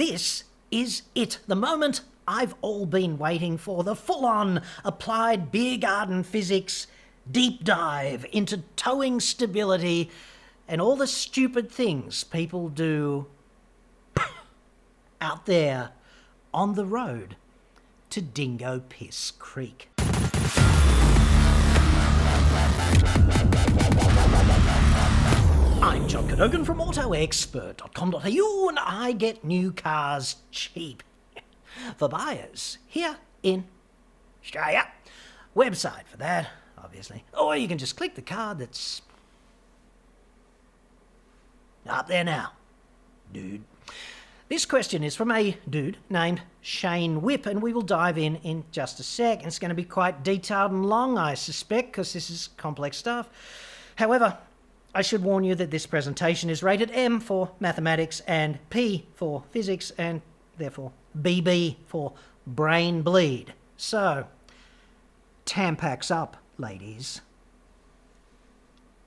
This is it, the moment I've all been waiting for the full on applied beer garden physics deep dive into towing stability and all the stupid things people do out there on the road to Dingo Piss Creek. I'm John Cadogan from AutoExpert.com.au and I get new cars cheap for buyers here in Australia. Website for that, obviously. Or you can just click the card that's up there now, dude. This question is from a dude named Shane Whip, and we will dive in in just a sec. It's going to be quite detailed and long, I suspect, because this is complex stuff. However, I should warn you that this presentation is rated M for mathematics and P for physics and therefore BB for brain bleed. So, Tampax up, ladies.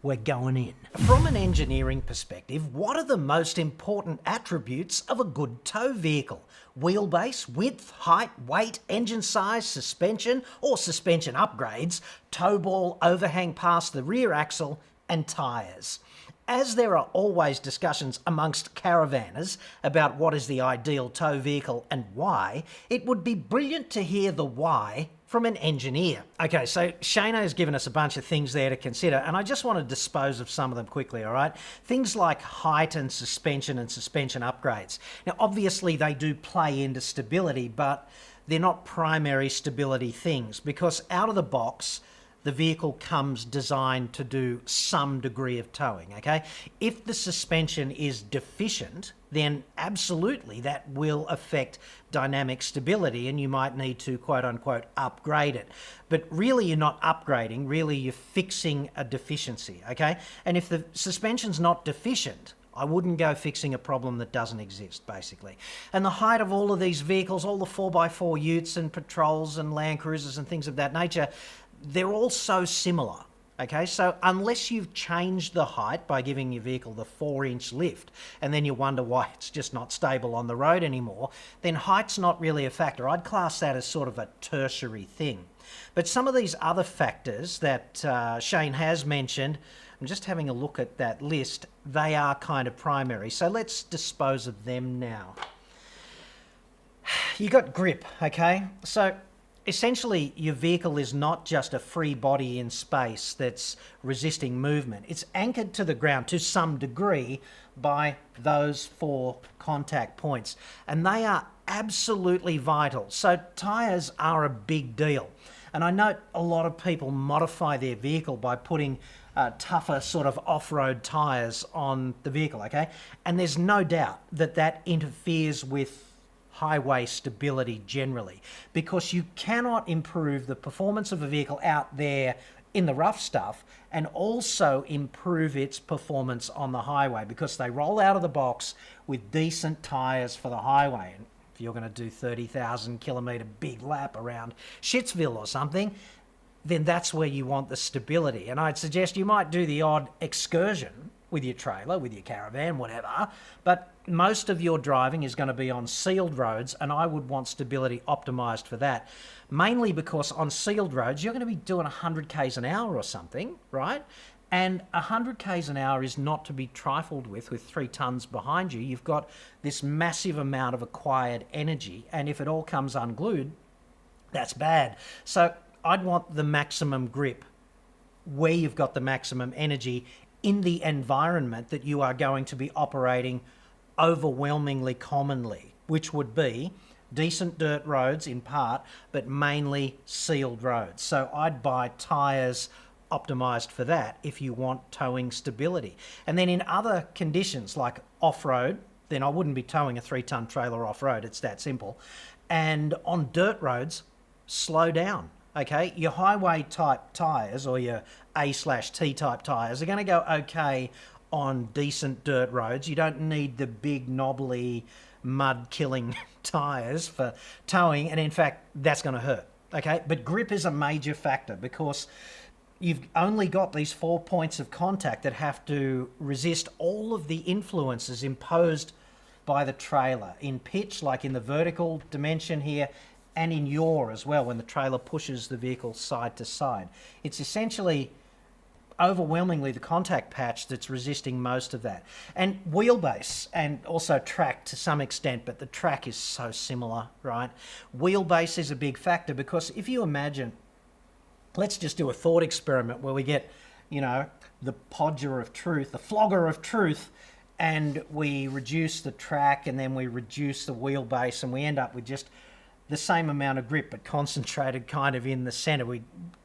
We're going in. From an engineering perspective, what are the most important attributes of a good tow vehicle? Wheelbase, width, height, weight, engine size, suspension or suspension upgrades, tow ball overhang past the rear axle, and tyres. As there are always discussions amongst caravanners about what is the ideal tow vehicle and why, it would be brilliant to hear the why from an engineer. Okay, so Shane has given us a bunch of things there to consider, and I just want to dispose of some of them quickly, all right? Things like height and suspension and suspension upgrades. Now, obviously, they do play into stability, but they're not primary stability things because out of the box, the vehicle comes designed to do some degree of towing, okay? If the suspension is deficient, then absolutely that will affect dynamic stability and you might need to quote unquote upgrade it. But really, you're not upgrading, really, you're fixing a deficiency, okay? And if the suspension's not deficient, I wouldn't go fixing a problem that doesn't exist, basically. And the height of all of these vehicles, all the 4x4 utes and patrols and Land Cruisers and things of that nature, they're all so similar. Okay, so unless you've changed the height by giving your vehicle the four inch lift and then you wonder why it's just not stable on the road anymore, then height's not really a factor. I'd class that as sort of a tertiary thing. But some of these other factors that uh, Shane has mentioned, I'm just having a look at that list, they are kind of primary. So let's dispose of them now. You got grip, okay? So essentially your vehicle is not just a free body in space that's resisting movement. It's anchored to the ground to some degree by those four contact points, and they are absolutely vital. So, tyres are a big deal. And I note a lot of people modify their vehicle by putting uh, tougher sort of off-road tyres on the vehicle, okay? And there's no doubt that that interferes with highway stability generally because you cannot improve the performance of a vehicle out there in the rough stuff and also improve its performance on the highway because they roll out of the box with decent tyres for the highway. And if you're going to do 30,000 kilometre big lap around Shitsville or something, then that's where you want the stability. And I'd suggest you might do the odd excursion with your trailer, with your caravan, whatever. But most of your driving is going to be on sealed roads, and I would want stability optimized for that. Mainly because on sealed roads, you're going to be doing 100 k's an hour or something, right? And 100 k's an hour is not to be trifled with, with three tons behind you. You've got this massive amount of acquired energy, and if it all comes unglued, that's bad. So I'd want the maximum grip where you've got the maximum energy in the environment that you are going to be operating overwhelmingly commonly, which would be decent dirt roads in part, but mainly sealed roads. So I'd buy tyres optimized for that if you want towing stability. And then in other conditions like off road, then I wouldn't be towing a three ton trailer off road. It's that simple. And on dirt roads, slow down. Okay, your highway type tyres or your A slash T type tyres are going to go okay on decent dirt roads. You don't need the big knobbly mud killing tyres for towing, and in fact, that's going to hurt. Okay, but grip is a major factor because you've only got these four points of contact that have to resist all of the influences imposed by the trailer in pitch, like in the vertical dimension here, and in yaw as well when the trailer pushes the vehicle side to side. It's essentially overwhelmingly the contact patch that's resisting most of that. And wheelbase and also track to some extent, but the track is so similar, right? Wheelbase is a big factor because if you imagine, let's just do a thought experiment where we get, you know, the podger of truth, the flogger of truth, and we reduce the track and then we reduce the wheelbase and we end up with just the same amount of grip but concentrated kind of in the center. We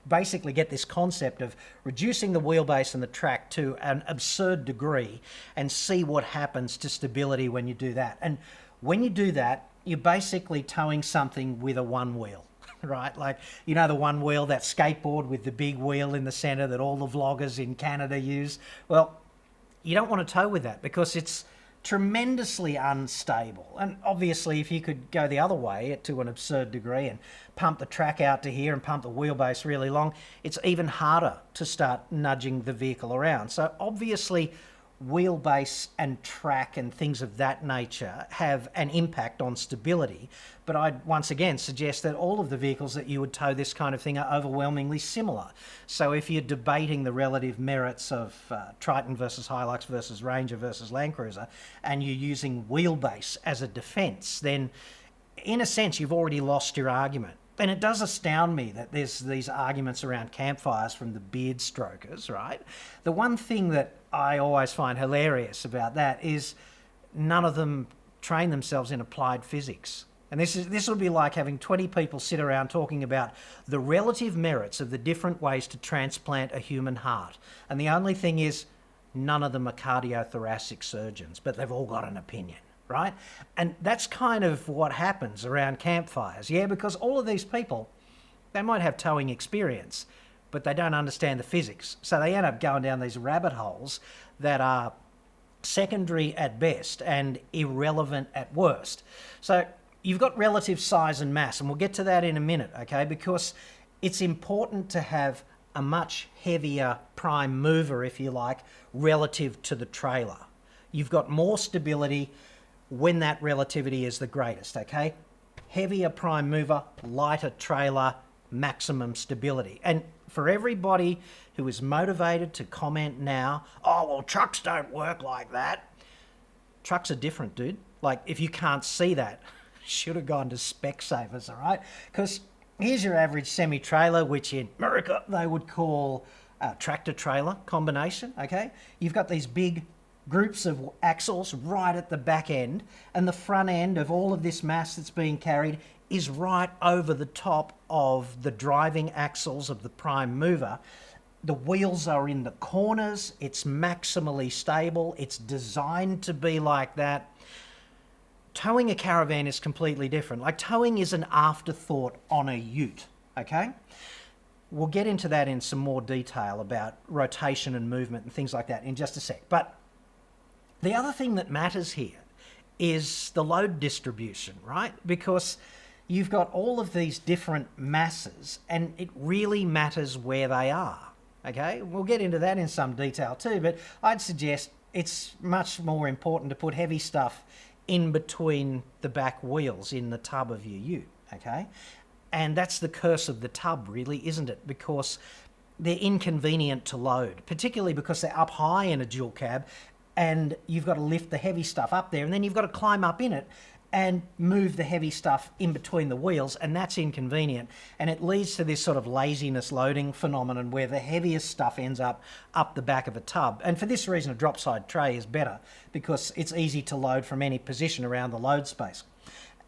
basically get this concept of reducing the wheelbase and the track to an absurd degree and see what happens to stability when you do that. And when you do that, you're basically towing something with a one wheel. Right, like you know the one wheel, that skateboard with the big wheel in the center that all the vloggers in Canada use. Well, you don't want to tow with that because it's tremendously unstable. And obviously, if you could go the other way to an absurd degree and pump the track out to here and pump the wheelbase really long, it's even harder to start nudging the vehicle around. So, obviously, wheelbase and track and things of that nature have an impact on stability. But I'd once again suggest that all of the vehicles that you would tow this kind of thing are overwhelmingly similar. So if you're debating the relative merits of uh, Triton versus Hilux versus Ranger versus Land Cruiser, and you're using wheelbase as a defence, then in a sense you've already lost your argument. And it does astound me that there's these arguments around campfires from the beard strokers, right? The one thing that I always find hilarious about that is none of them train themselves in applied physics. And this is this would be like having 20 people sit around talking about the relative merits of the different ways to transplant a human heart. And the only thing is none of them are cardiothoracic surgeons, but they've all got an opinion right? And that's kind of what happens around campfires, yeah, because all of these people, they might have towing experience, but they don't understand the physics. So they end up going down these rabbit holes that are secondary at best and irrelevant at worst. So you've got relative size and mass, and we'll get to that in a minute, okay? Because it's important to have a much heavier prime mover, if you like, relative to the trailer. You've got more stability, when that relativity is the greatest, okay? Heavier prime mover, lighter trailer, maximum stability. And for everybody who is motivated to comment now, oh, well, trucks don't work like that. Trucks are different, dude. Like, if you can't see that, should have gone to Specsavers, all right? Because here's your average semi trailer, which in America they would call a tractor trailer combination, okay? You've got these big groups of axles right at the back end, and the front end of all of this mass that's being carried is right over the top of the driving axles of the prime mover. The wheels are in the corners, it's maximally stable, it's designed to be like that. Towing a caravan is completely different. Like, towing is an afterthought on a ute, okay? We'll get into that in some more detail about rotation and movement and things like that in just a sec. But the other thing that matters here is the load distribution, right? Because you've got all of these different masses and it really matters where they are. Okay, we'll get into that in some detail too, but I'd suggest it's much more important to put heavy stuff in between the back wheels in the tub of your ute. Okay, and that's the curse of the tub, really, isn't it? Because they're inconvenient to load, particularly because they're up high in a dual cab and you've got to lift the heavy stuff up there, and then you've got to climb up in it and move the heavy stuff in between the wheels, and that's inconvenient. And it leads to this sort of laziness loading phenomenon where the heaviest stuff ends up up the back of a tub. And for this reason, a drop side tray is better because it's easy to load from any position around the load space.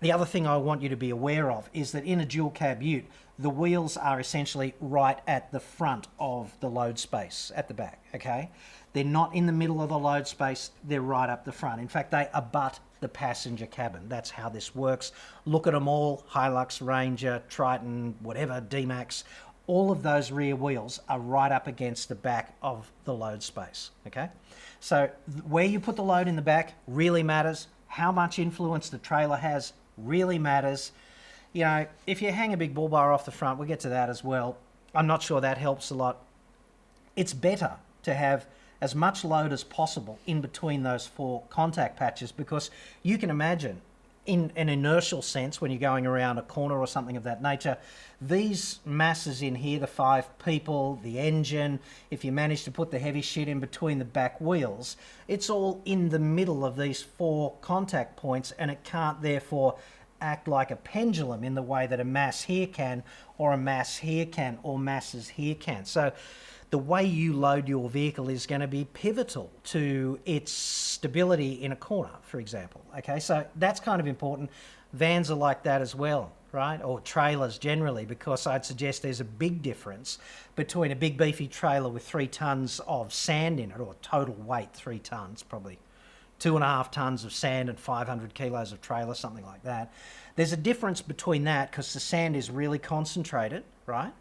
The other thing I want you to be aware of is that in a dual cab ute, the wheels are essentially right at the front of the load space at the back, okay? They're not in the middle of the load space, they're right up the front. In fact, they abut the passenger cabin. That's how this works. Look at them all Hilux, Ranger, Triton, whatever, D Max. All of those rear wheels are right up against the back of the load space. Okay? So, where you put the load in the back really matters. How much influence the trailer has really matters. You know, if you hang a big bull bar off the front, we'll get to that as well. I'm not sure that helps a lot. It's better to have as much load as possible in between those four contact patches because you can imagine in an inertial sense when you're going around a corner or something of that nature these masses in here the five people the engine if you manage to put the heavy shit in between the back wheels it's all in the middle of these four contact points and it can't therefore act like a pendulum in the way that a mass here can or a mass here can or masses here can. So the way you load your vehicle is going to be pivotal to its stability in a corner, for example. Okay, so that's kind of important. Vans are like that as well, right? Or trailers generally, because I'd suggest there's a big difference between a big beefy trailer with three tons of sand in it, or total weight, three tons probably. Two and a half tons of sand and 500 kilos of trailer, something like that. There's a difference between that because the sand is really concentrated, right?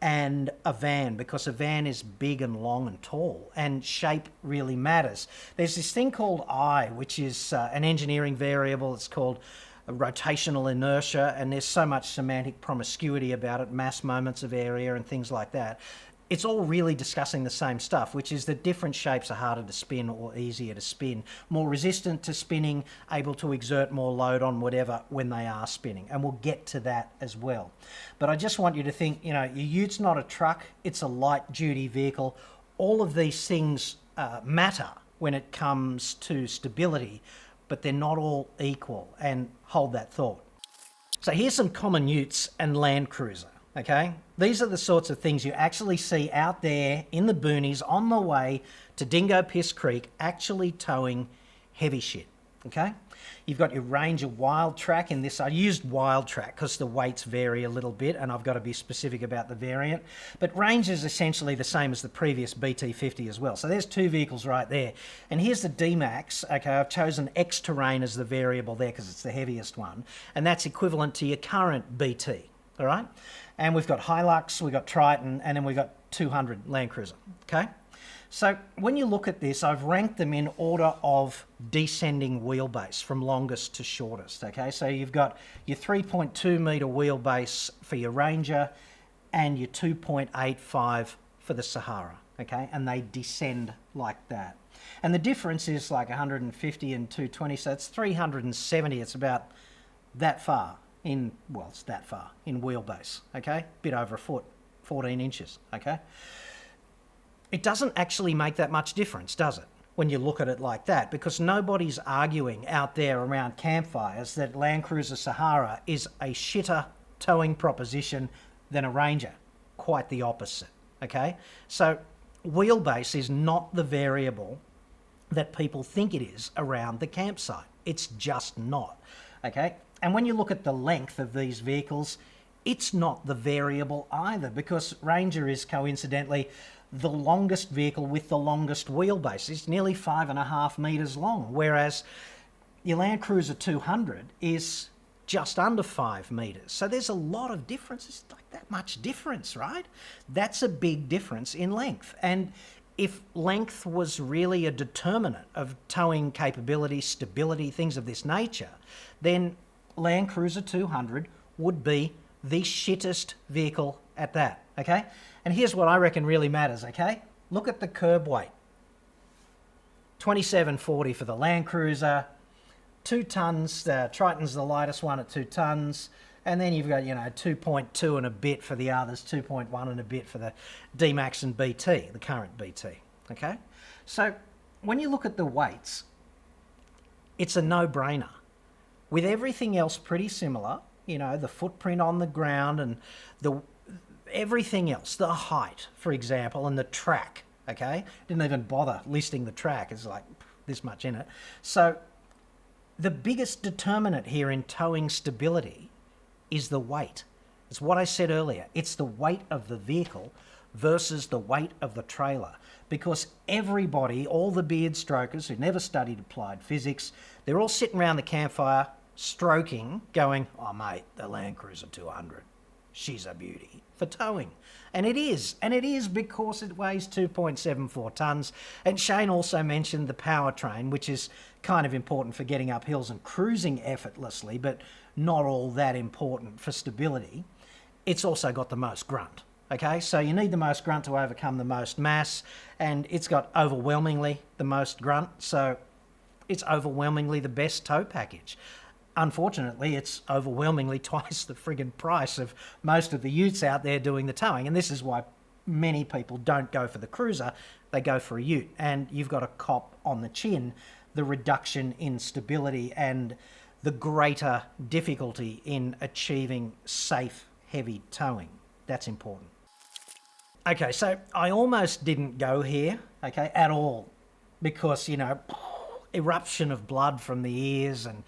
And a van because a van is big and long and tall and shape really matters. There's this thing called I, which is uh, an engineering variable. It's called rotational inertia, and there's so much semantic promiscuity about it, mass moments of area and things like that it's all really discussing the same stuff, which is that different shapes are harder to spin or easier to spin, more resistant to spinning, able to exert more load on whatever when they are spinning. And we'll get to that as well. But I just want you to think you know, your utes not a truck, it's a light duty vehicle. All of these things uh, matter when it comes to stability, but they're not all equal. And hold that thought. So here's some common utes and Land Cruiser. Okay? These are the sorts of things you actually see out there in the boonies on the way to Dingo Piss Creek, actually towing heavy shit. Okay? You've got your Ranger Wildtrak in this. I used Wildtrak because the weights vary a little bit and I've got to be specific about the variant. But Ranger is essentially the same as the previous BT50 as well. So there's two vehicles right there. And here's the D-Max. Okay, I've chosen X Terrain as the variable there because it's the heaviest one. And that's equivalent to your current BT. All right? And we've got Hilux, we've got Triton, and then we've got 200 Land Cruiser. Okay? So when you look at this, I've ranked them in order of descending wheelbase from longest to shortest. Okay, so you've got your 3.2 metre wheelbase for your Ranger and your 2.85 for the Sahara. Okay, and they descend like that. And the difference is like 150 and 220, so it's 370. It's about that far in, well, it's that far in wheelbase, okay? Bit over a foot, 14 inches, okay? It doesn't actually make that much difference, does it? When you look at it like that, because nobody's arguing out there around campfires that Land Cruiser Sahara is a shitter towing proposition than a Ranger. Quite the opposite, okay? So, wheelbase is not the variable that people think it is around the campsite. It's just not, okay? And when you look at the length of these vehicles, it's not the variable either because Ranger is coincidentally the longest vehicle with the longest wheelbase. It's nearly five and a half metres long, whereas your Land Cruiser 200 is just under five metres. So there's a lot of difference. It's like that much difference, right? That's a big difference in length. And if length was really a determinant of towing capability, stability, things of this nature, then Land Cruiser 200 would be the shittest vehicle at that, okay? And here's what I reckon really matters, okay? Look at the curb weight. 2740 for the Land Cruiser, two tons. The Triton's the lightest one at two tons. And then you've got, you know, 2.2 and a bit for the others, 2.1 and a bit for the D-Max and BT, the current BT, okay? So when you look at the weights, it's a no-brainer with everything else pretty similar, you know, the footprint on the ground and the everything else, the height, for example, and the track, okay? Didn't even bother listing the track, it's like this much in it. So the biggest determinant here in towing stability is the weight. It's what I said earlier. It's the weight of the vehicle versus the weight of the trailer. Because everybody, all the beard strokers who never studied applied physics, they're all sitting around the campfire stroking, going, oh, mate, the Land Cruiser 200, she's a beauty for towing. And it is. And it is because it weighs 2.74 tonnes. And Shane also mentioned the powertrain, which is kind of important for getting up hills and cruising effortlessly, but not all that important for stability. It's also got the most grunt. Okay, so you need the most grunt to overcome the most mass, and it's got overwhelmingly the most grunt, so it's overwhelmingly the best tow package. Unfortunately, it's overwhelmingly twice the friggin' price of most of the utes out there doing the towing, and this is why many people don't go for the cruiser, they go for a ute, and you've got a cop on the chin the reduction in stability and the greater difficulty in achieving safe, heavy towing. That's important. Okay, so I almost didn't go here, okay, at all, because, you know, eruption of blood from the ears and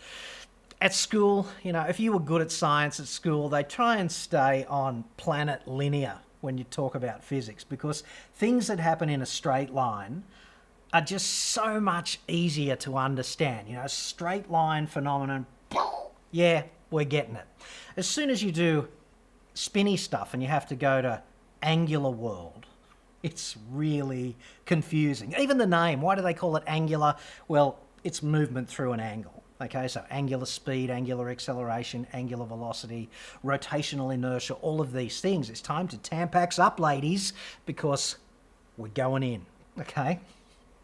at school, you know, if you were good at science at school, they try and stay on planet linear when you talk about physics because things that happen in a straight line are just so much easier to understand. You know, straight line phenomenon, yeah, we're getting it. As soon as you do spinny stuff and you have to go to angular world, it's really confusing. Even the name, why do they call it angular? Well, it's movement through an angle. Okay, so angular speed, angular acceleration, angular velocity, rotational inertia, all of these things. It's time to Tampax up, ladies, because we're going in. Okay?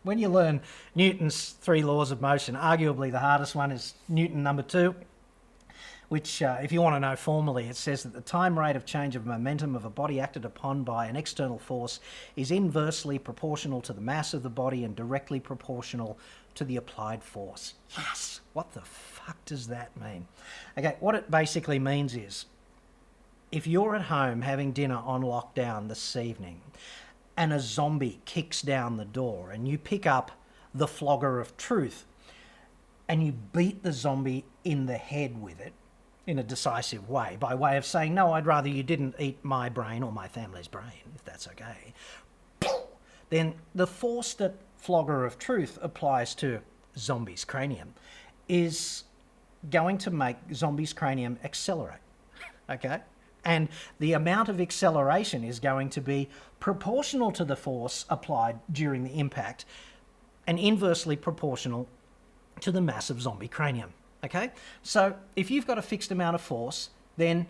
when you learn Newton's three laws of motion, arguably the hardest one is Newton number two, which, uh, if you want to know formally, it says that the time rate of change of momentum of a body acted upon by an external force is inversely proportional to the mass of the body and directly proportional to the applied force. Yes! What the fuck does that mean? Okay, what it basically means is if you're at home having dinner on lockdown this evening and a zombie kicks down the door and you pick up the flogger of truth and you beat the zombie in the head with it in a decisive way by way of saying, No, I'd rather you didn't eat my brain or my family's brain, if that's okay, then the force that flogger of truth applies to zombie's cranium is going to make zombie's cranium accelerate. okay? And the amount of acceleration is going to be proportional to the force applied during the impact and inversely proportional to the mass of zombie cranium. Okay? So if you've got a fixed amount of force, then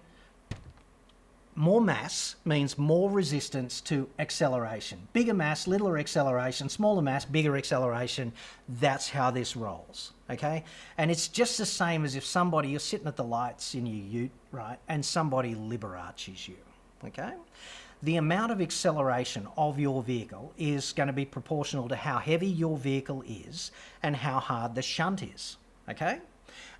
more mass means more resistance to acceleration. Bigger mass, littler acceleration, smaller mass, bigger acceleration. That's how this rolls. Okay? And it's just the same as if somebody, you're sitting at the lights in your ute, right? And somebody liberaces you. Okay? The amount of acceleration of your vehicle is going to be proportional to how heavy your vehicle is and how hard the shunt is. Okay?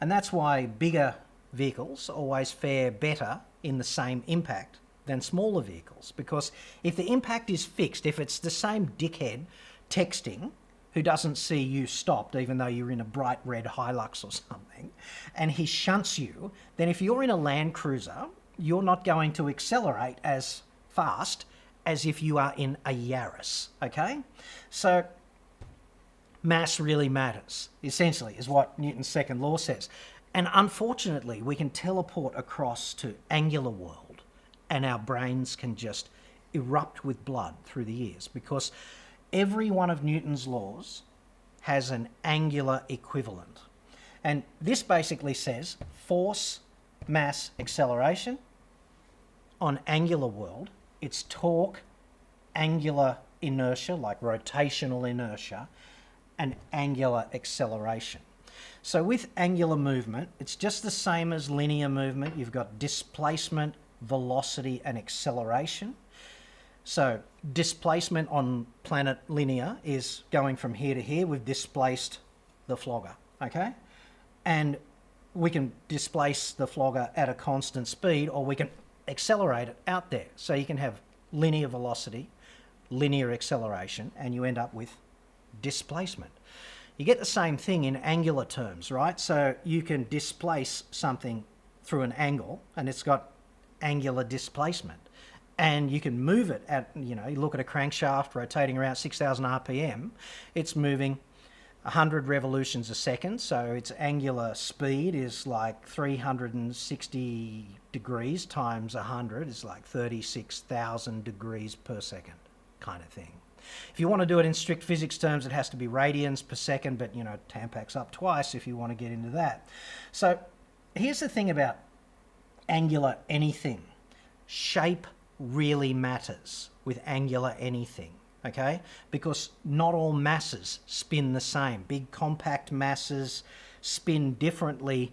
And that's why bigger vehicles always fare better in the same impact than smaller vehicles. Because if the impact is fixed, if it's the same dickhead texting who doesn't see you stopped even though you're in a bright red Hilux or something, and he shunts you, then if you're in a Land Cruiser, you're not going to accelerate as fast as if you are in a Yaris, okay? So mass really matters, essentially, is what Newton's second law says. And unfortunately, we can teleport across to angular world and our brains can just erupt with blood through the ears because every one of Newton's laws has an angular equivalent. And this basically says force, mass, acceleration. On angular world, it's torque, angular inertia, like rotational inertia, and angular acceleration. So with angular movement, it's just the same as linear movement. You've got displacement, velocity, and acceleration. So displacement on planet linear is going from here to here. We've displaced the flogger, okay? And we can displace the flogger at a constant speed or we can accelerate it out there. So you can have linear velocity, linear acceleration, and you end up with displacement. You get the same thing in angular terms, right? So you can displace something through an angle and it's got angular displacement. And you can move it at, you know, you look at a crankshaft rotating around 6,000 RPM, it's moving 100 revolutions a second, so its angular speed is like 360 degrees times 100 is like 36,000 degrees per second, kind of thing. If you want to do it in strict physics terms, it has to be radians per second, but you know, Tampax up twice if you want to get into that. So here's the thing about angular anything shape really matters with angular anything, okay? Because not all masses spin the same. Big compact masses spin differently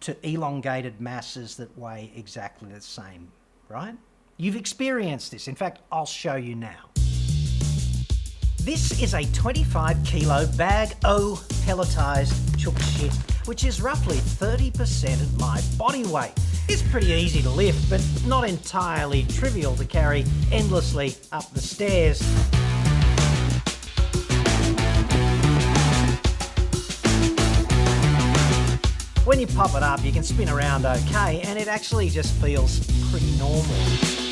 to elongated masses that weigh exactly the same, right? You've experienced this. In fact, I'll show you now. This is a 25 kilo bag O pelletized chook shit, which is roughly 30% of my body weight. It's pretty easy to lift, but not entirely trivial to carry endlessly up the stairs. When you pop it up, you can spin around okay, and it actually just feels pretty normal.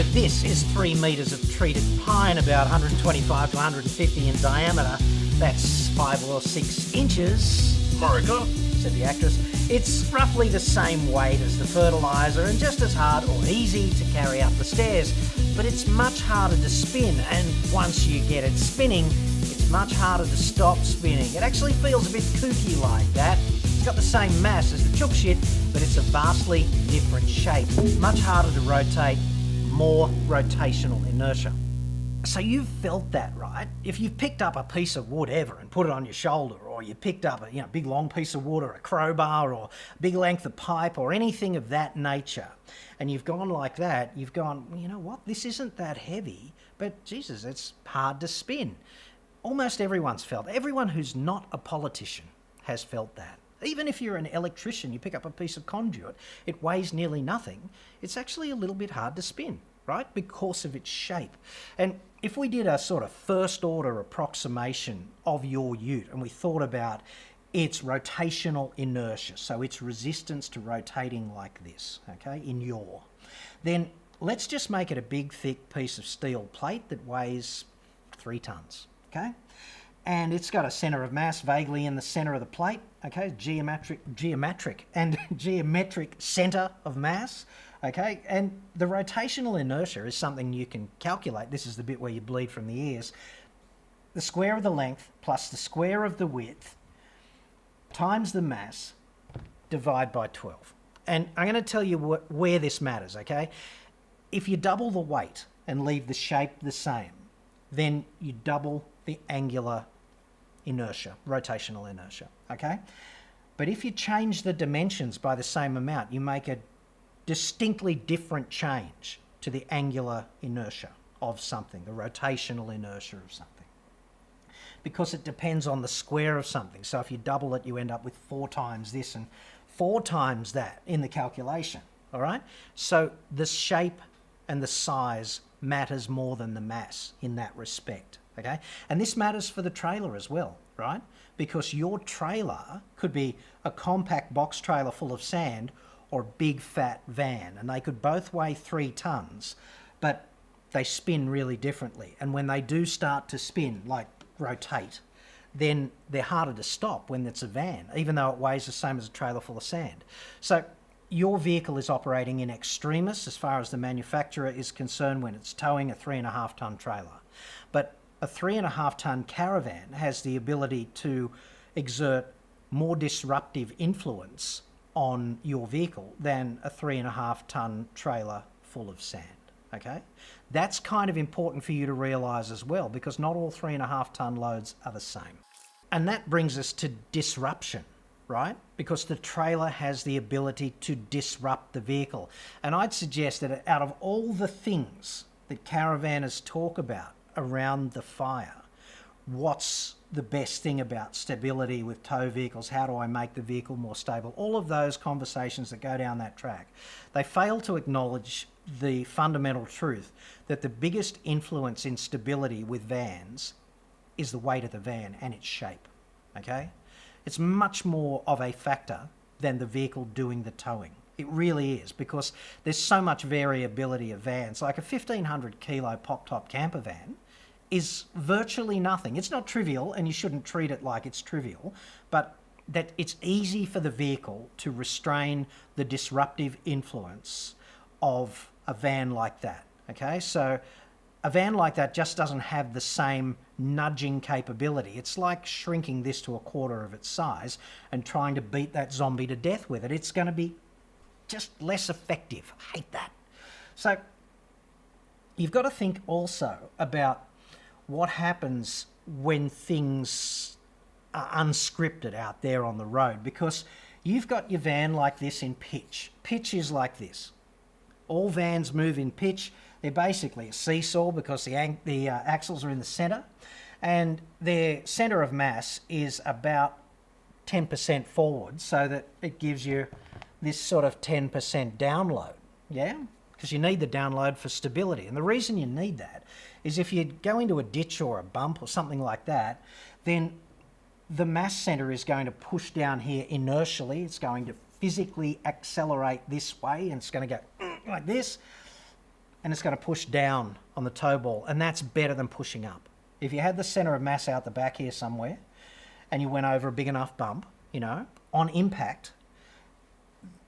But this is three metres of treated pine, about 125 to 150 in diameter. That's five or six inches. Marika? said the actress. It's roughly the same weight as the fertiliser and just as hard or easy to carry up the stairs, but it's much harder to spin, and once you get it spinning, it's much harder to stop spinning. It actually feels a bit kooky like that. It's got the same mass as the chook shit, but it's a vastly different shape. Much harder to rotate, more rotational inertia. So you've felt that, right? If you've picked up a piece of wood ever and put it on your shoulder, or you picked up a you know big long piece of wood or a crowbar or a big length of pipe or anything of that nature, and you've gone like that, you've gone, you know what? This isn't that heavy, but Jesus, it's hard to spin. Almost everyone's felt. Everyone who's not a politician has felt that. Even if you're an electrician, you pick up a piece of conduit, it weighs nearly nothing. It's actually a little bit hard to spin right? Because of its shape. And if we did a sort of first order approximation of your ute and we thought about its rotational inertia, so its resistance to rotating like this, okay, in yaw, then let's just make it a big, thick piece of steel plate that weighs three tons, okay? And it's got a center of mass vaguely in the center of the plate, okay, geometric, geometric and geometric center of mass. Okay, and the rotational inertia is something you can calculate. This is the bit where you bleed from the ears. The square of the length plus the square of the width times the mass divide by 12. And I'm going to tell you wh- where this matters, okay? If you double the weight and leave the shape the same, then you double the angular inertia, rotational inertia, okay? But if you change the dimensions by the same amount, you make a distinctly different change to the angular inertia of something, the rotational inertia of something. Because it depends on the square of something. So if you double it, you end up with four times this and four times that in the calculation. All right? So the shape and the size matters more than the mass in that respect. Okay? And this matters for the trailer as well, right? Because your trailer could be a compact box trailer full of sand or big fat van, and they could both weigh three tons, but they spin really differently. And when they do start to spin, like rotate, then they're harder to stop when it's a van, even though it weighs the same as a trailer full of sand. So your vehicle is operating in extremis as far as the manufacturer is concerned when it's towing a three and a half ton trailer. But a three and a half ton caravan has the ability to exert more disruptive influence on your vehicle than a three and a half ton trailer full of sand. Okay? That's kind of important for you to realise as well because not all three and a half ton loads are the same. And that brings us to disruption, right? Because the trailer has the ability to disrupt the vehicle. And I'd suggest that out of all the things that caravanners talk about around the fire, what's the best thing about stability with tow vehicles? How do I make the vehicle more stable? All of those conversations that go down that track. They fail to acknowledge the fundamental truth that the biggest influence in stability with vans is the weight of the van and its shape. Okay? It's much more of a factor than the vehicle doing the towing. It really is because there's so much variability of vans. Like a 1500 kilo pop top camper van is virtually nothing. It's not trivial, and you shouldn't treat it like it's trivial, but that it's easy for the vehicle to restrain the disruptive influence of a van like that. Okay, so a van like that just doesn't have the same nudging capability. It's like shrinking this to a quarter of its size and trying to beat that zombie to death with it. It's going to be just less effective. I hate that. So you've got to think also about what happens when things are unscripted out there on the road because you've got your van like this in pitch. Pitch is like this. All vans move in pitch. They're basically a seesaw because the, the uh, axles are in the centre and their centre of mass is about 10% forward so that it gives you this sort of 10% download. Yeah? Because you need the download for stability. And the reason you need that is if you go into a ditch or a bump or something like that, then the mass center is going to push down here inertially. It's going to physically accelerate this way and it's going to go like this and it's going to push down on the tow ball. And that's better than pushing up. If you had the center of mass out the back here somewhere and you went over a big enough bump, you know, on impact,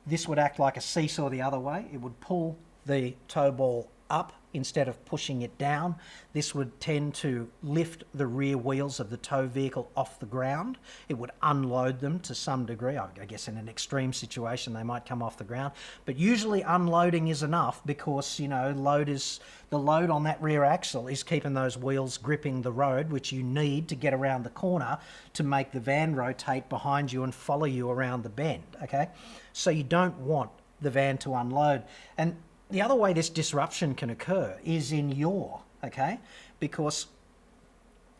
this would act like a seesaw the other way. It would pull the tow ball up instead of pushing it down. This would tend to lift the rear wheels of the tow vehicle off the ground. It would unload them to some degree. I guess in an extreme situation they might come off the ground, but usually unloading is enough because you know load is the load on that rear axle is keeping those wheels gripping the road, which you need to get around the corner to make the van rotate behind you and follow you around the bend. Okay, so you don't want the van to unload and the other way this disruption can occur is in yaw, okay? Because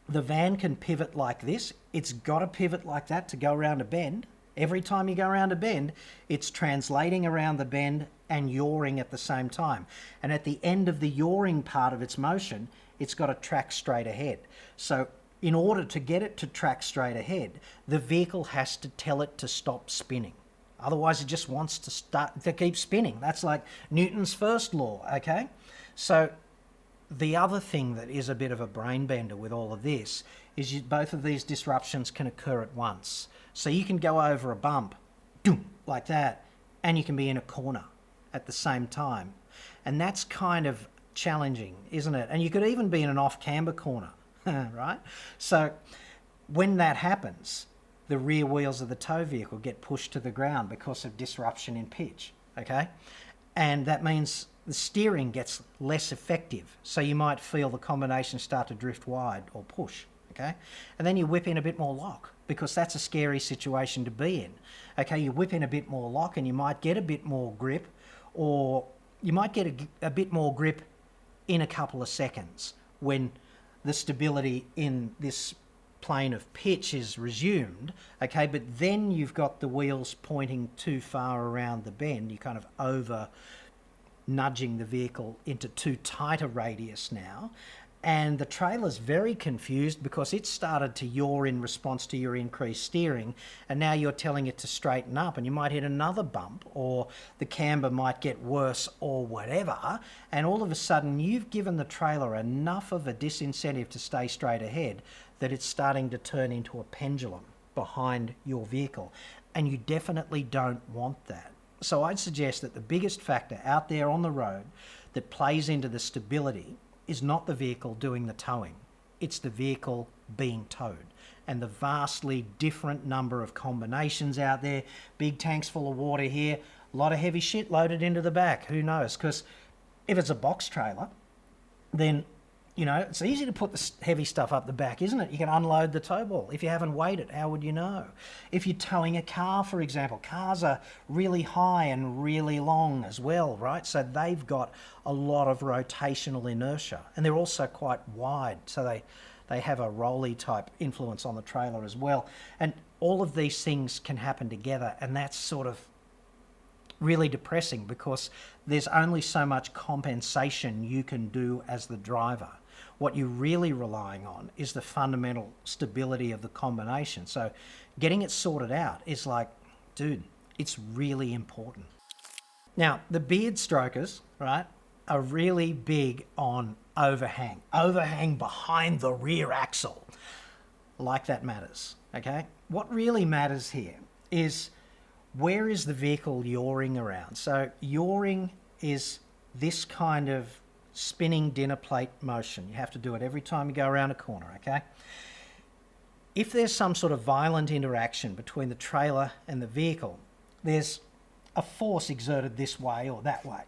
the van can pivot like this. It's got to pivot like that to go around a bend. Every time you go around a bend, it's translating around the bend and yawing at the same time. And at the end of the yawing part of its motion, it's got to track straight ahead. So in order to get it to track straight ahead, the vehicle has to tell it to stop spinning. Otherwise, it just wants to start to keep spinning. That's like Newton's first law, okay? So the other thing that is a bit of a brain bender with all of this is you, both of these disruptions can occur at once. So you can go over a bump, like that, and you can be in a corner at the same time. And that's kind of challenging, isn't it? And you could even be in an off camber corner, right? So when that happens, the rear wheels of the tow vehicle get pushed to the ground because of disruption in pitch. Okay, and that means the steering gets less effective. So you might feel the combination start to drift wide or push. Okay, and then you whip in a bit more lock because that's a scary situation to be in. Okay, you whip in a bit more lock and you might get a bit more grip, or you might get a, a bit more grip in a couple of seconds when the stability in this plane of pitch is resumed, okay, but then you've got the wheels pointing too far around the bend. You're kind of over nudging the vehicle into too tight a radius now. And the trailer's very confused because it started to yaw in response to your increased steering, and now you're telling it to straighten up, and you might hit another bump, or the camber might get worse, or whatever. And all of a sudden, you've given the trailer enough of a disincentive to stay straight ahead that it's starting to turn into a pendulum behind your vehicle. And you definitely don't want that. So I'd suggest that the biggest factor out there on the road that plays into the stability is not the vehicle doing the towing, it's the vehicle being towed. And the vastly different number of combinations out there big tanks full of water here, a lot of heavy shit loaded into the back. Who knows? Because if it's a box trailer, then you know, it's easy to put the heavy stuff up the back, isn't it? You can unload the tow ball. If you haven't weighed it, how would you know? If you're towing a car, for example, cars are really high and really long as well, right? So they've got a lot of rotational inertia and they're also quite wide. So they, they have a rolly type influence on the trailer as well. And all of these things can happen together, and that's sort of really depressing because there's only so much compensation you can do as the driver. What you're really relying on is the fundamental stability of the combination. So getting it sorted out is like, dude, it's really important. Now, the beard strokers, right, are really big on overhang, overhang behind the rear axle. Like that matters, okay? What really matters here is where is the vehicle yawing around? So, yawing is this kind of spinning dinner plate motion. You have to do it every time you go around a corner, okay? If there's some sort of violent interaction between the trailer and the vehicle, there's a force exerted this way or that way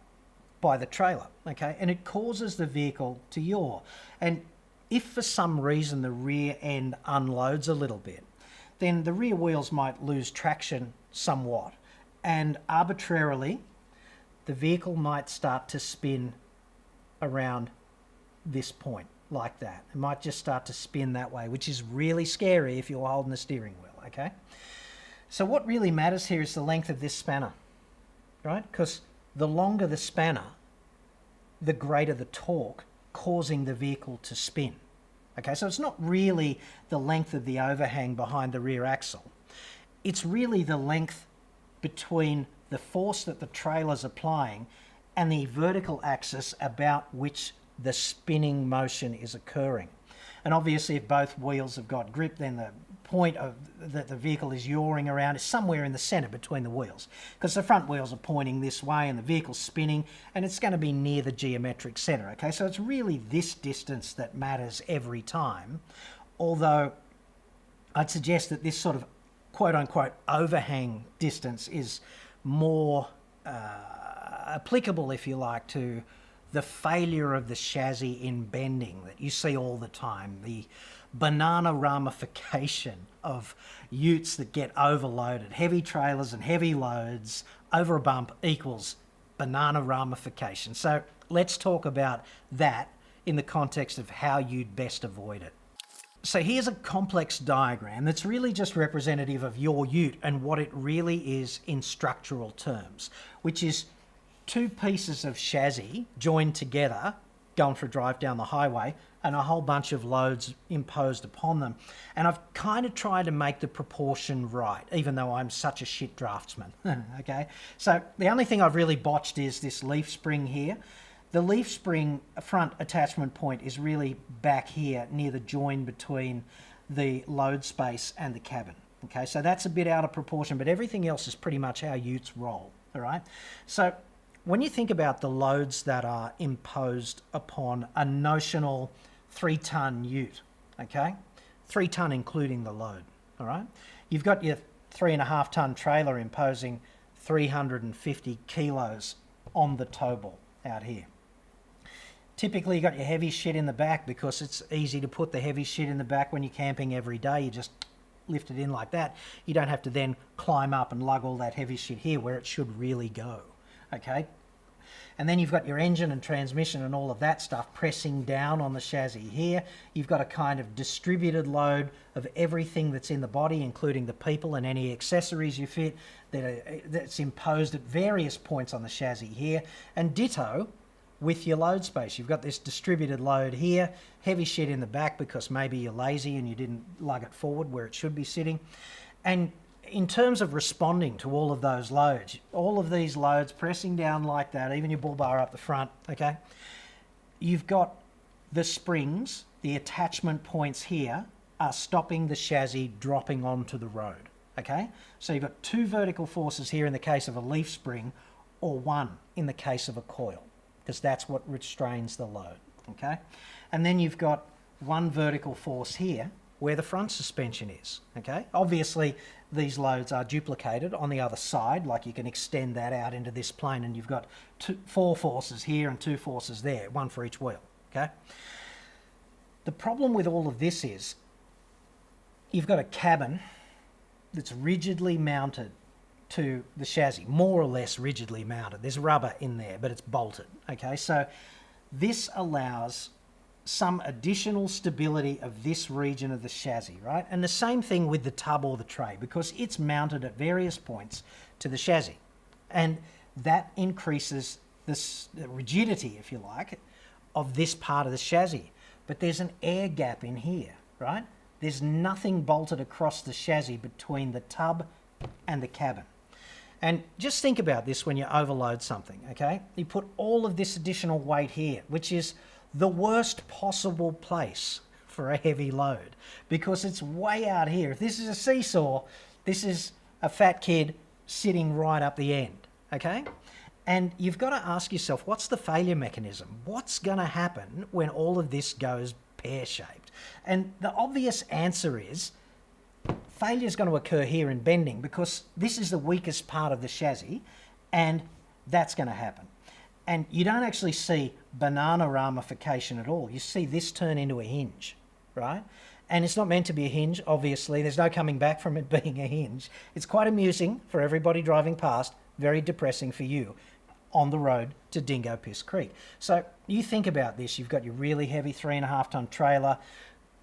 by the trailer, okay? And it causes the vehicle to yaw. And if for some reason the rear end unloads a little bit, then the rear wheels might lose traction somewhat. And arbitrarily, the vehicle might start to spin around this point like that. It might just start to spin that way, which is really scary if you're holding the steering wheel, okay? So what really matters here is the length of this spanner, right? Because the longer the spanner, the greater the torque causing the vehicle to spin. Okay, so it's not really the length of the overhang behind the rear axle. It's really the length between the force that the trailer's applying and the vertical axis about which the spinning motion is occurring. And obviously, if both wheels have got grip, then the point of that the vehicle is yawing around is somewhere in the center between the wheels because the front wheels are pointing this way and the vehicle's spinning and it's going to be near the geometric center okay so it's really this distance that matters every time although i'd suggest that this sort of quote unquote overhang distance is more uh, applicable if you like to the failure of the chassis in bending that you see all the time, the banana ramification of utes that get overloaded, heavy trailers and heavy loads over a bump equals banana ramification. So let's talk about that in the context of how you'd best avoid it. So here's a complex diagram that's really just representative of your ute and what it really is in structural terms, which is two pieces of chassis joined together, going for a drive down the highway, and a whole bunch of loads imposed upon them. And I've kind of tried to make the proportion right, even though I'm such a shit draftsman. okay, so the only thing I've really botched is this leaf spring here. The leaf spring front attachment point is really back here near the join between the load space and the cabin. Okay, so that's a bit out of proportion, but everything else is pretty much how utes roll. All right, so when you think about the loads that are imposed upon a notional three ton ute, okay, three ton including the load, all right, you've got your three and a half ton trailer imposing 350 kilos on the tow ball out here. Typically, you've got your heavy shit in the back because it's easy to put the heavy shit in the back when you're camping every day. You just lift it in like that. You don't have to then climb up and lug all that heavy shit here where it should really go okay? And then you've got your engine and transmission and all of that stuff pressing down on the chassis here. You've got a kind of distributed load of everything that's in the body, including the people and any accessories you fit that are, that's imposed at various points on the chassis here. And ditto with your load space. You've got this distributed load here, heavy shit in the back because maybe you're lazy and you didn't lug it forward where it should be sitting. And in terms of responding to all of those loads, all of these loads pressing down like that, even your bull bar up the front, okay, you've got the springs, the attachment points here are stopping the chassis dropping onto the road, okay? So you've got two vertical forces here in the case of a leaf spring or one in the case of a coil because that's what restrains the load, okay? And then you've got one vertical force here where the front suspension is. Okay, obviously these loads are duplicated on the other side, like you can extend that out into this plane, and you've got two, four forces here and two forces there, one for each wheel. Okay. The problem with all of this is you've got a cabin that's rigidly mounted to the chassis, more or less rigidly mounted. There's rubber in there, but it's bolted. Okay, so this allows some additional stability of this region of the chassis, right? And the same thing with the tub or the tray because it's mounted at various points to the chassis. And that increases this, the rigidity, if you like, of this part of the chassis. But there's an air gap in here, right? There's nothing bolted across the chassis between the tub and the cabin. And just think about this when you overload something, okay? You put all of this additional weight here, which is the worst possible place for a heavy load because it's way out here. If this is a seesaw, this is a fat kid sitting right up the end, okay? And you've got to ask yourself, what's the failure mechanism? What's going to happen when all of this goes pear shaped? And the obvious answer is failure is going to occur here in bending because this is the weakest part of the chassis and that's going to happen. And you don't actually see banana ramification at all. You see this turn into a hinge, right? And it's not meant to be a hinge, obviously. There's no coming back from it being a hinge. It's quite amusing for everybody driving past, very depressing for you on the road to Dingo Piss Creek. So you think about this you've got your really heavy three and a half ton trailer.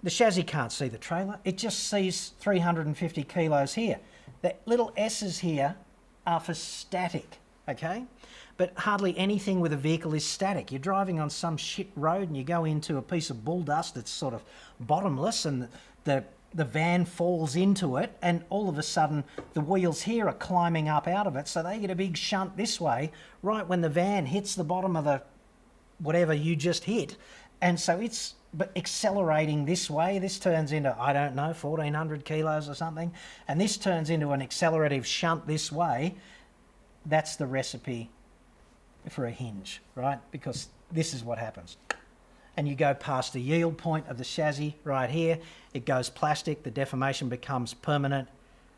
The chassis can't see the trailer, it just sees 350 kilos here. The little S's here are for static, okay? But hardly anything with a vehicle is static. You're driving on some shit road and you go into a piece of bull dust that's sort of bottomless and the the van falls into it and all of a sudden the wheels here are climbing up out of it. So they get a big shunt this way right when the van hits the bottom of the whatever you just hit. And so it's but accelerating this way this turns into i don't know 1400 kilos or something. And this turns into an accelerative shunt this way. That's the recipe for a hinge right because this is what happens and you go past the yield point of the chassis right here, it goes plastic, the deformation becomes permanent.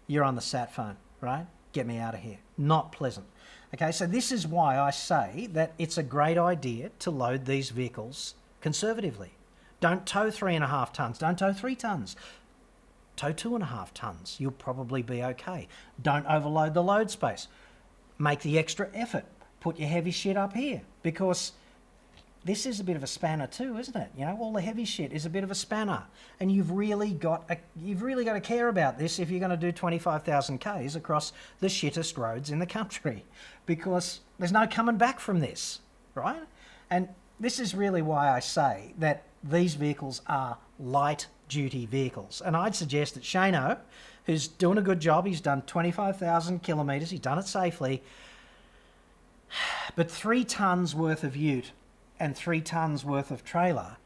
You're on the sat phone, right? Get me out of here. Not pleasant. Okay, so this is why I say that it's a great idea to load these vehicles conservatively. Don't tow three and a half tons, don't tow three tons. Tow two and a half tons, you'll probably be okay. Don't overload the load space. Make the extra effort. Put your heavy shit up here because this is a bit of a spanner too, isn't it? You know, all the heavy shit is a bit of a spanner, and you've really got a, you've really got to care about this if you're going to do 25,000 k's across the shittest roads in the country, because there's no coming back from this, right? And this is really why I say that these vehicles are light duty vehicles, and I'd suggest that Shano, who's doing a good job, he's done 25,000 kilometres, he's done it safely, but three tons worth of ute and three tonnes worth of trailer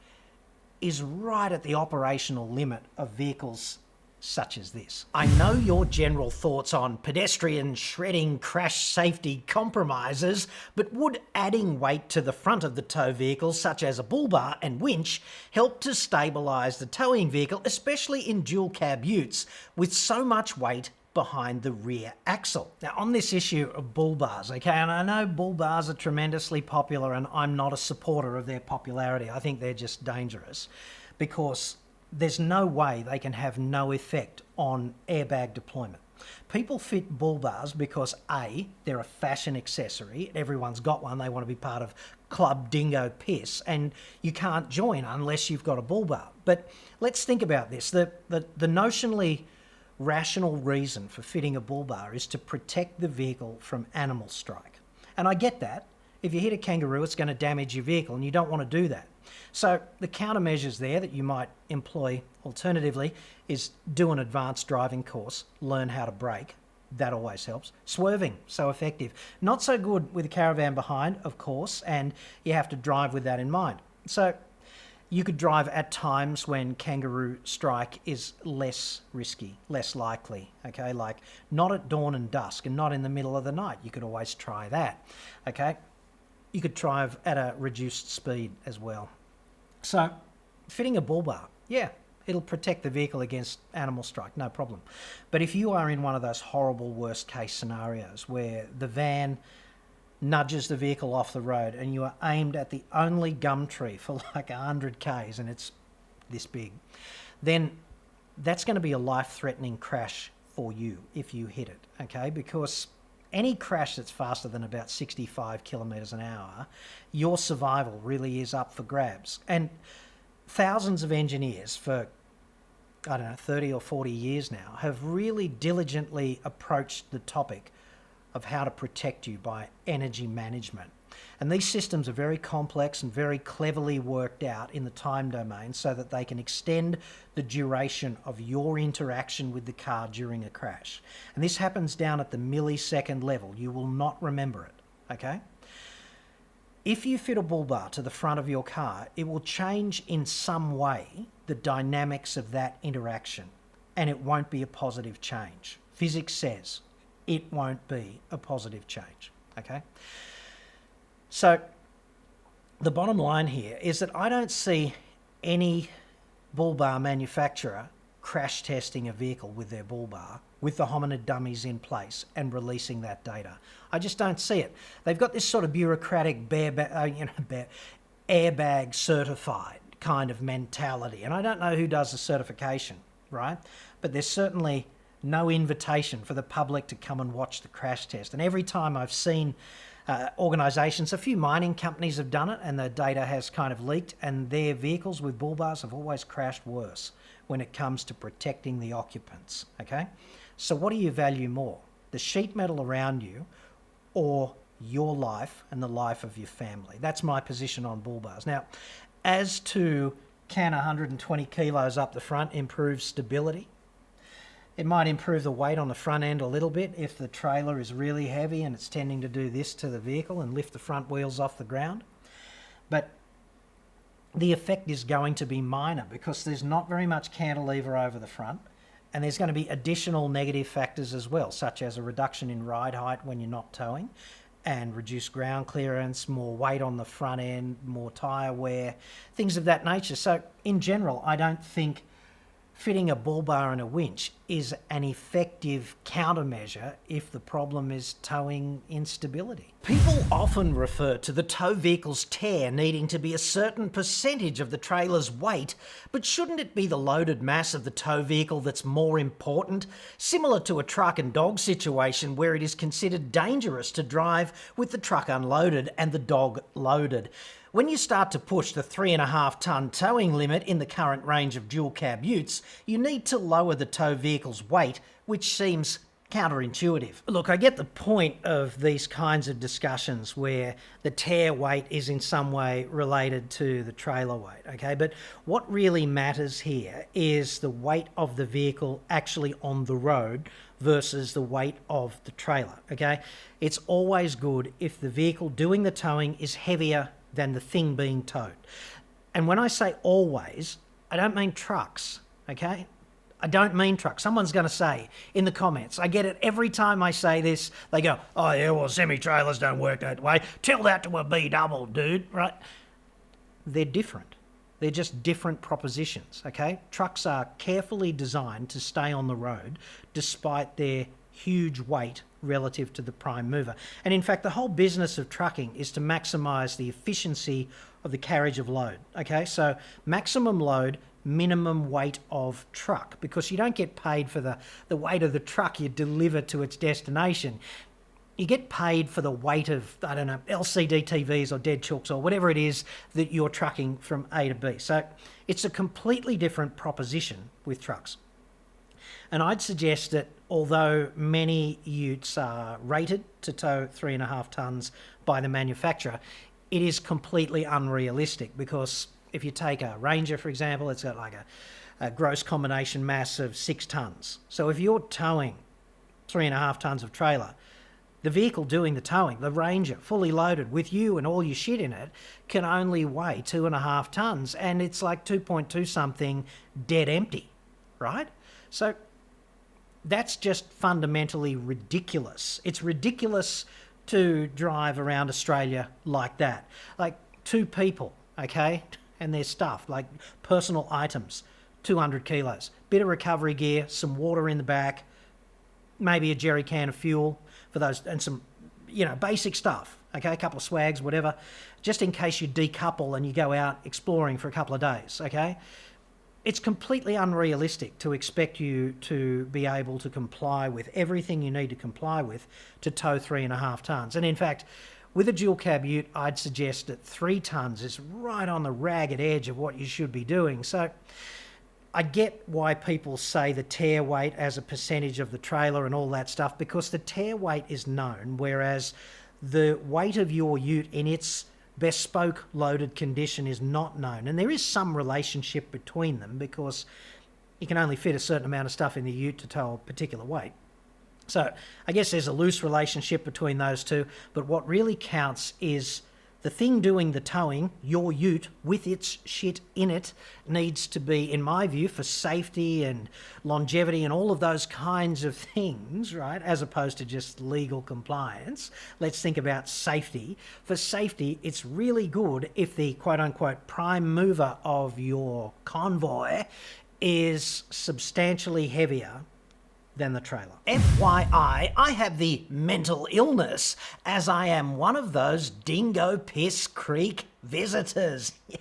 is right at the operational limit of vehicles such as this. I know your general thoughts on pedestrian shredding crash safety compromises, but would adding weight to the front of the tow vehicle, such as a bull bar and winch, help to stabilise the towing vehicle, especially in dual cab utes with so much weight behind the rear axle. Now, on this issue of bull bars, okay, and I know bull bars are tremendously popular, and I'm not a supporter of their popularity. I think they're just dangerous because there's no way they can have no effect on airbag deployment. People fit bull bars because A, they're a fashion accessory. Everyone's got one. They want to be part of Club Dingo Piss, and you can't join unless you've got a bull bar. But let's think about this. The, the, the notionally rational reason for fitting a bull bar is to protect the vehicle from animal strike. And I get that. If you hit a kangaroo, it's going to damage your vehicle, and you don't want to do that. So, the countermeasures there that you might employ alternatively is do an advanced driving course, learn how to brake. That always helps. Swerving, so effective. Not so good with a caravan behind, of course, and you have to drive with that in mind. So, you could drive at times when kangaroo strike is less risky, less likely. Okay, like not at dawn and dusk and not in the middle of the night. You could always try that. Okay, you could drive at a reduced speed as well. So, fitting a bull bar, yeah, it'll protect the vehicle against animal strike, no problem. But if you are in one of those horrible worst case scenarios where the van nudges the vehicle off the road and you are aimed at the only gum tree for like 100 k's and it's this big, then that's going to be a life threatening crash for you if you hit it, okay? Because any crash that's faster than about 65 kilometres an hour, your survival really is up for grabs. And thousands of engineers for I don't know, 30 or 40 years now, have really diligently approached the topic of how to protect you by energy management. And these systems are very complex and very cleverly worked out in the time domain so that they can extend the duration of your interaction with the car during a crash. And this happens down at the millisecond level. You will not remember it, okay? If you fit a bull bar to the front of your car, it will change in some way the dynamics of that interaction, and it won't be a positive change. Physics says it won't be a positive change. Okay? So, the bottom line here is that I don't see any bull bar manufacturer crash testing a vehicle with their bull bar with the hominid dummies in place and releasing that data. I just don't see it. They've got this sort of bureaucratic bear, uh, you know, bear, airbag certified kind of mentality, and I don't know who does the certification, right? But there's certainly no invitation for the public to come and watch the crash test. And every time I've seen uh, organisations, a few mining companies have done it, and the data has kind of leaked, and their vehicles with bull bars have always crashed worse when it comes to protecting the occupants. Okay, so what do you value more, the sheet metal around you, or your life and the life of your family? That's my position on bull bars. Now, as to can 120 kilos up the front improve stability? It might improve the weight on the front end a little bit if the trailer is really heavy and it's tending to do this to the vehicle and lift the front wheels off the ground. But the effect is going to be minor because there's not very much cantilever over the front and there's going to be additional negative factors as well, such as a reduction in ride height when you're not towing and reduced ground clearance, more weight on the front end, more tyre wear, things of that nature. So, in general, I don't think fitting a bull bar and a winch is an effective countermeasure if the problem is towing instability. People often refer to the tow vehicle's tare needing to be a certain percentage of the trailer's weight, but shouldn't it be the loaded mass of the tow vehicle that's more important? Similar to a truck and dog situation where it is considered dangerous to drive with the truck unloaded and the dog loaded. When you start to push the three and a half tonne towing limit in the current range of dual cab utes, you need to lower the tow vehicle's weight, which seems counterintuitive. Look, I get the point of these kinds of discussions where the tare weight is in some way related to the trailer weight, okay? But what really matters here is the weight of the vehicle actually on the road versus the weight of the trailer, okay? It's always good if the vehicle doing the towing is heavier than the thing being towed. And when I say always, I don't mean trucks, okay? I don't mean trucks. Someone's going to say in the comments, I get it every time I say this. They go, oh, yeah, well, semi trailers don't work that way. Tell that to a B double, dude, right? They're different. They're just different propositions, okay? Trucks are carefully designed to stay on the road despite their huge weight relative to the prime mover. And in fact, the whole business of trucking is to maximize the efficiency of the carriage of load. Okay, so maximum load, minimum weight of truck, because you don't get paid for the, the weight of the truck you deliver to its destination. You get paid for the weight of, I don't know, LCD TVs or dead chooks or whatever it is that you're trucking from A to B. So it's a completely different proposition with trucks. And I'd suggest that although many utes are rated to tow three and a half tonnes by the manufacturer, it is completely unrealistic because if you take a Ranger, for example, it's got like a, a gross combination mass of six tonnes. So if you're towing three and a half tonnes of trailer, the vehicle doing the towing, the Ranger, fully loaded with you and all your shit in it, can only weigh two and a half tonnes, and it's like 2.2 something dead empty, right? So that's just fundamentally ridiculous. It's ridiculous to drive around Australia like that. Like two people, okay, and their stuff, like personal items, 200 kilos, bit of recovery gear, some water in the back, maybe a jerry can of fuel for those, and some, you know, basic stuff, okay, a couple of swags, whatever, just in case you decouple and you go out exploring for a couple of days, okay? It's completely unrealistic to expect you to be able to comply with everything you need to comply with to tow three and a half tonnes. And in fact, with a dual cab ute, I'd suggest that three tonnes is right on the ragged edge of what you should be doing. So I get why people say the tare weight as a percentage of the trailer and all that stuff because the tare weight is known, whereas the weight of your ute in its bespoke loaded condition is not known. And there is some relationship between them because you can only fit a certain amount of stuff in the ute to tow a particular weight. So I guess there's a loose relationship between those two, but what really counts is the thing doing the towing, your ute with its shit in it, needs to be, in my view, for safety and longevity and all of those kinds of things, right? As opposed to just legal compliance. Let's think about safety. For safety, it's really good if the quote unquote prime mover of your convoy is substantially heavier than the trailer. FYI, I have the mental illness as I am one of those Dingo Piss Creek visitors.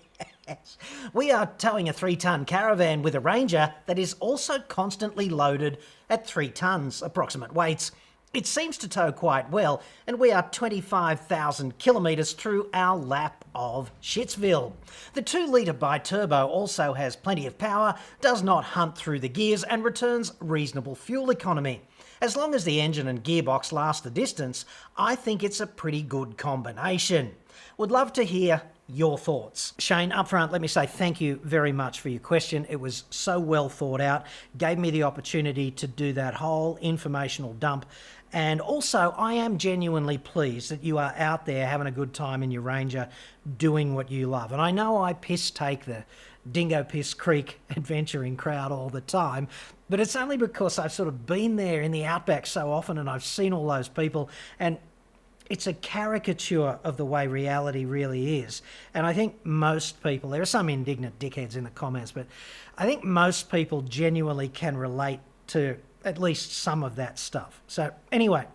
Yes. We are towing a three ton caravan with a Ranger that is also constantly loaded at three tons approximate weights. It seems to tow quite well, and we are 25,000 kilometres through our lap of Shitsville. The 2 litre bi-turbo also has plenty of power, does not hunt through the gears, and returns reasonable fuel economy. As long as the engine and gearbox last the distance, I think it's a pretty good combination. Would love to hear your thoughts. Shane, up front, let me say thank you very much for your question. It was so well thought out, gave me the opportunity to do that whole informational dump. And also, I am genuinely pleased that you are out there having a good time in your Ranger doing what you love. And I know I piss take the Dingo Piss Creek adventuring crowd all the time, but it's only because I've sort of been there in the outback so often and I've seen all those people. And it's a caricature of the way reality really is. And I think most people, there are some indignant dickheads in the comments, but I think most people genuinely can relate to at least some of that stuff. So, anyway,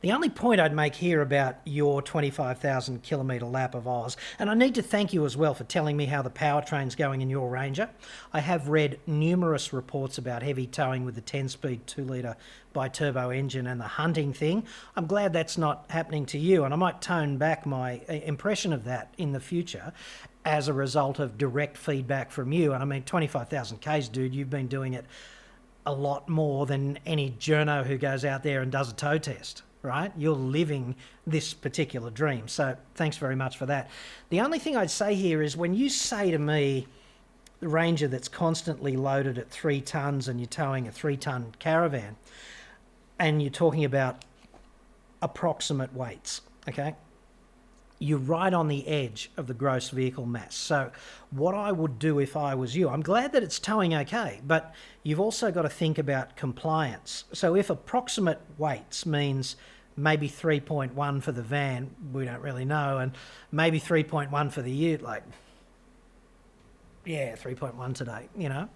the only point I'd make here about your 25,000 kilometre lap of Oz, and I need to thank you as well for telling me how the powertrain's going in your Ranger. I have read numerous reports about heavy towing with the 10 speed 2 litre bi-turbo engine and the hunting thing. I'm glad that's not happening to you, and I might tone back my uh, impression of that in the future as a result of direct feedback from you. And I mean, 25,000 Ks, dude, you've been doing it a lot more than any journo who goes out there and does a tow test right? You're living this particular dream. So thanks very much for that. The only thing I'd say here is when you say to me, the Ranger that's constantly loaded at three tons and you're towing a three ton caravan, and you're talking about approximate weights, okay? You're right on the edge of the gross vehicle mass. So, what I would do if I was you, I'm glad that it's towing okay, but you've also got to think about compliance. So, if approximate weights means maybe 3.1 for the van, we don't really know, and maybe 3.1 for the ute, like, yeah, 3.1 today, you know.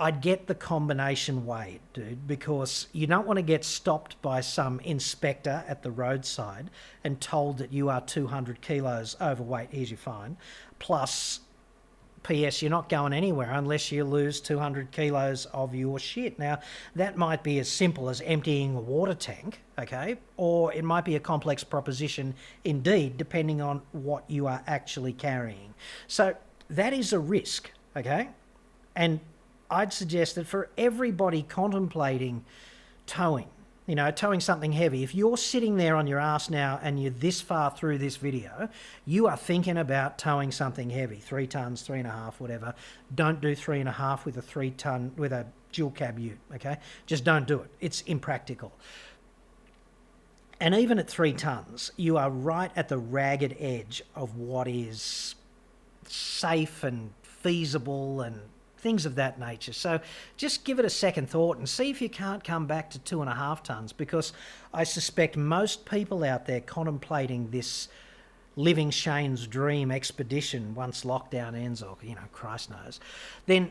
I'd get the combination weight, dude, because you don't want to get stopped by some inspector at the roadside and told that you are 200 kilos overweight. Here's your fine. Plus, P.S. You're not going anywhere unless you lose 200 kilos of your shit. Now, that might be as simple as emptying a water tank, okay? Or it might be a complex proposition indeed, depending on what you are actually carrying. So, that is a risk, okay? And I'd suggest that for everybody contemplating towing, you know, towing something heavy, if you're sitting there on your ass now and you're this far through this video, you are thinking about towing something heavy, three tons, three and a half, whatever. Don't do three and a half with a three ton, with a dual cab ute, okay? Just don't do it. It's impractical. And even at three tons, you are right at the ragged edge of what is safe and feasible and things of that nature. So just give it a second thought and see if you can't come back to two and a half tons because I suspect most people out there contemplating this living Shane's dream expedition once lockdown ends, or you know, Christ knows, then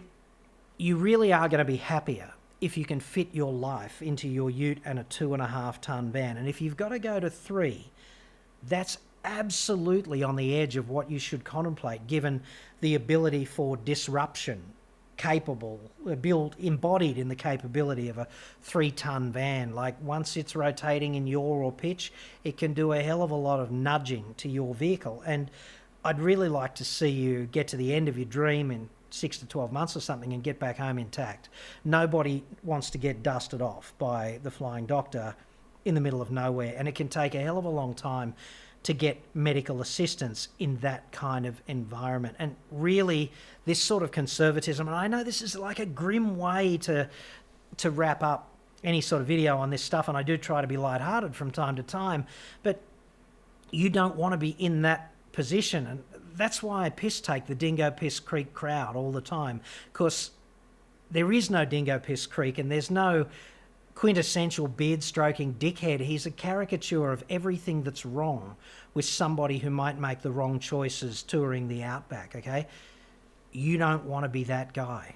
you really are going to be happier if you can fit your life into your ute and a two and a half ton van. And if you've got to go to three, that's absolutely on the edge of what you should contemplate given the ability for disruption capable, uh, built, embodied in the capability of a three ton van. Like once it's rotating in yaw or pitch, it can do a hell of a lot of nudging to your vehicle. And I'd really like to see you get to the end of your dream in six to 12 months or something and get back home intact. Nobody wants to get dusted off by the flying doctor in the middle of nowhere, and it can take a hell of a long time to get medical assistance in that kind of environment. And really, this sort of conservatism, and I know this is like a grim way to to wrap up any sort of video on this stuff, and I do try to be lighthearted from time to time, but you don't want to be in that position. And that's why I piss take the Dingo Piss Creek crowd all the time, because there is no Dingo Piss Creek and there's no quintessential beard stroking dickhead. He's a caricature of everything that's wrong with somebody who might make the wrong choices touring the outback, okay? You don't want to be that guy.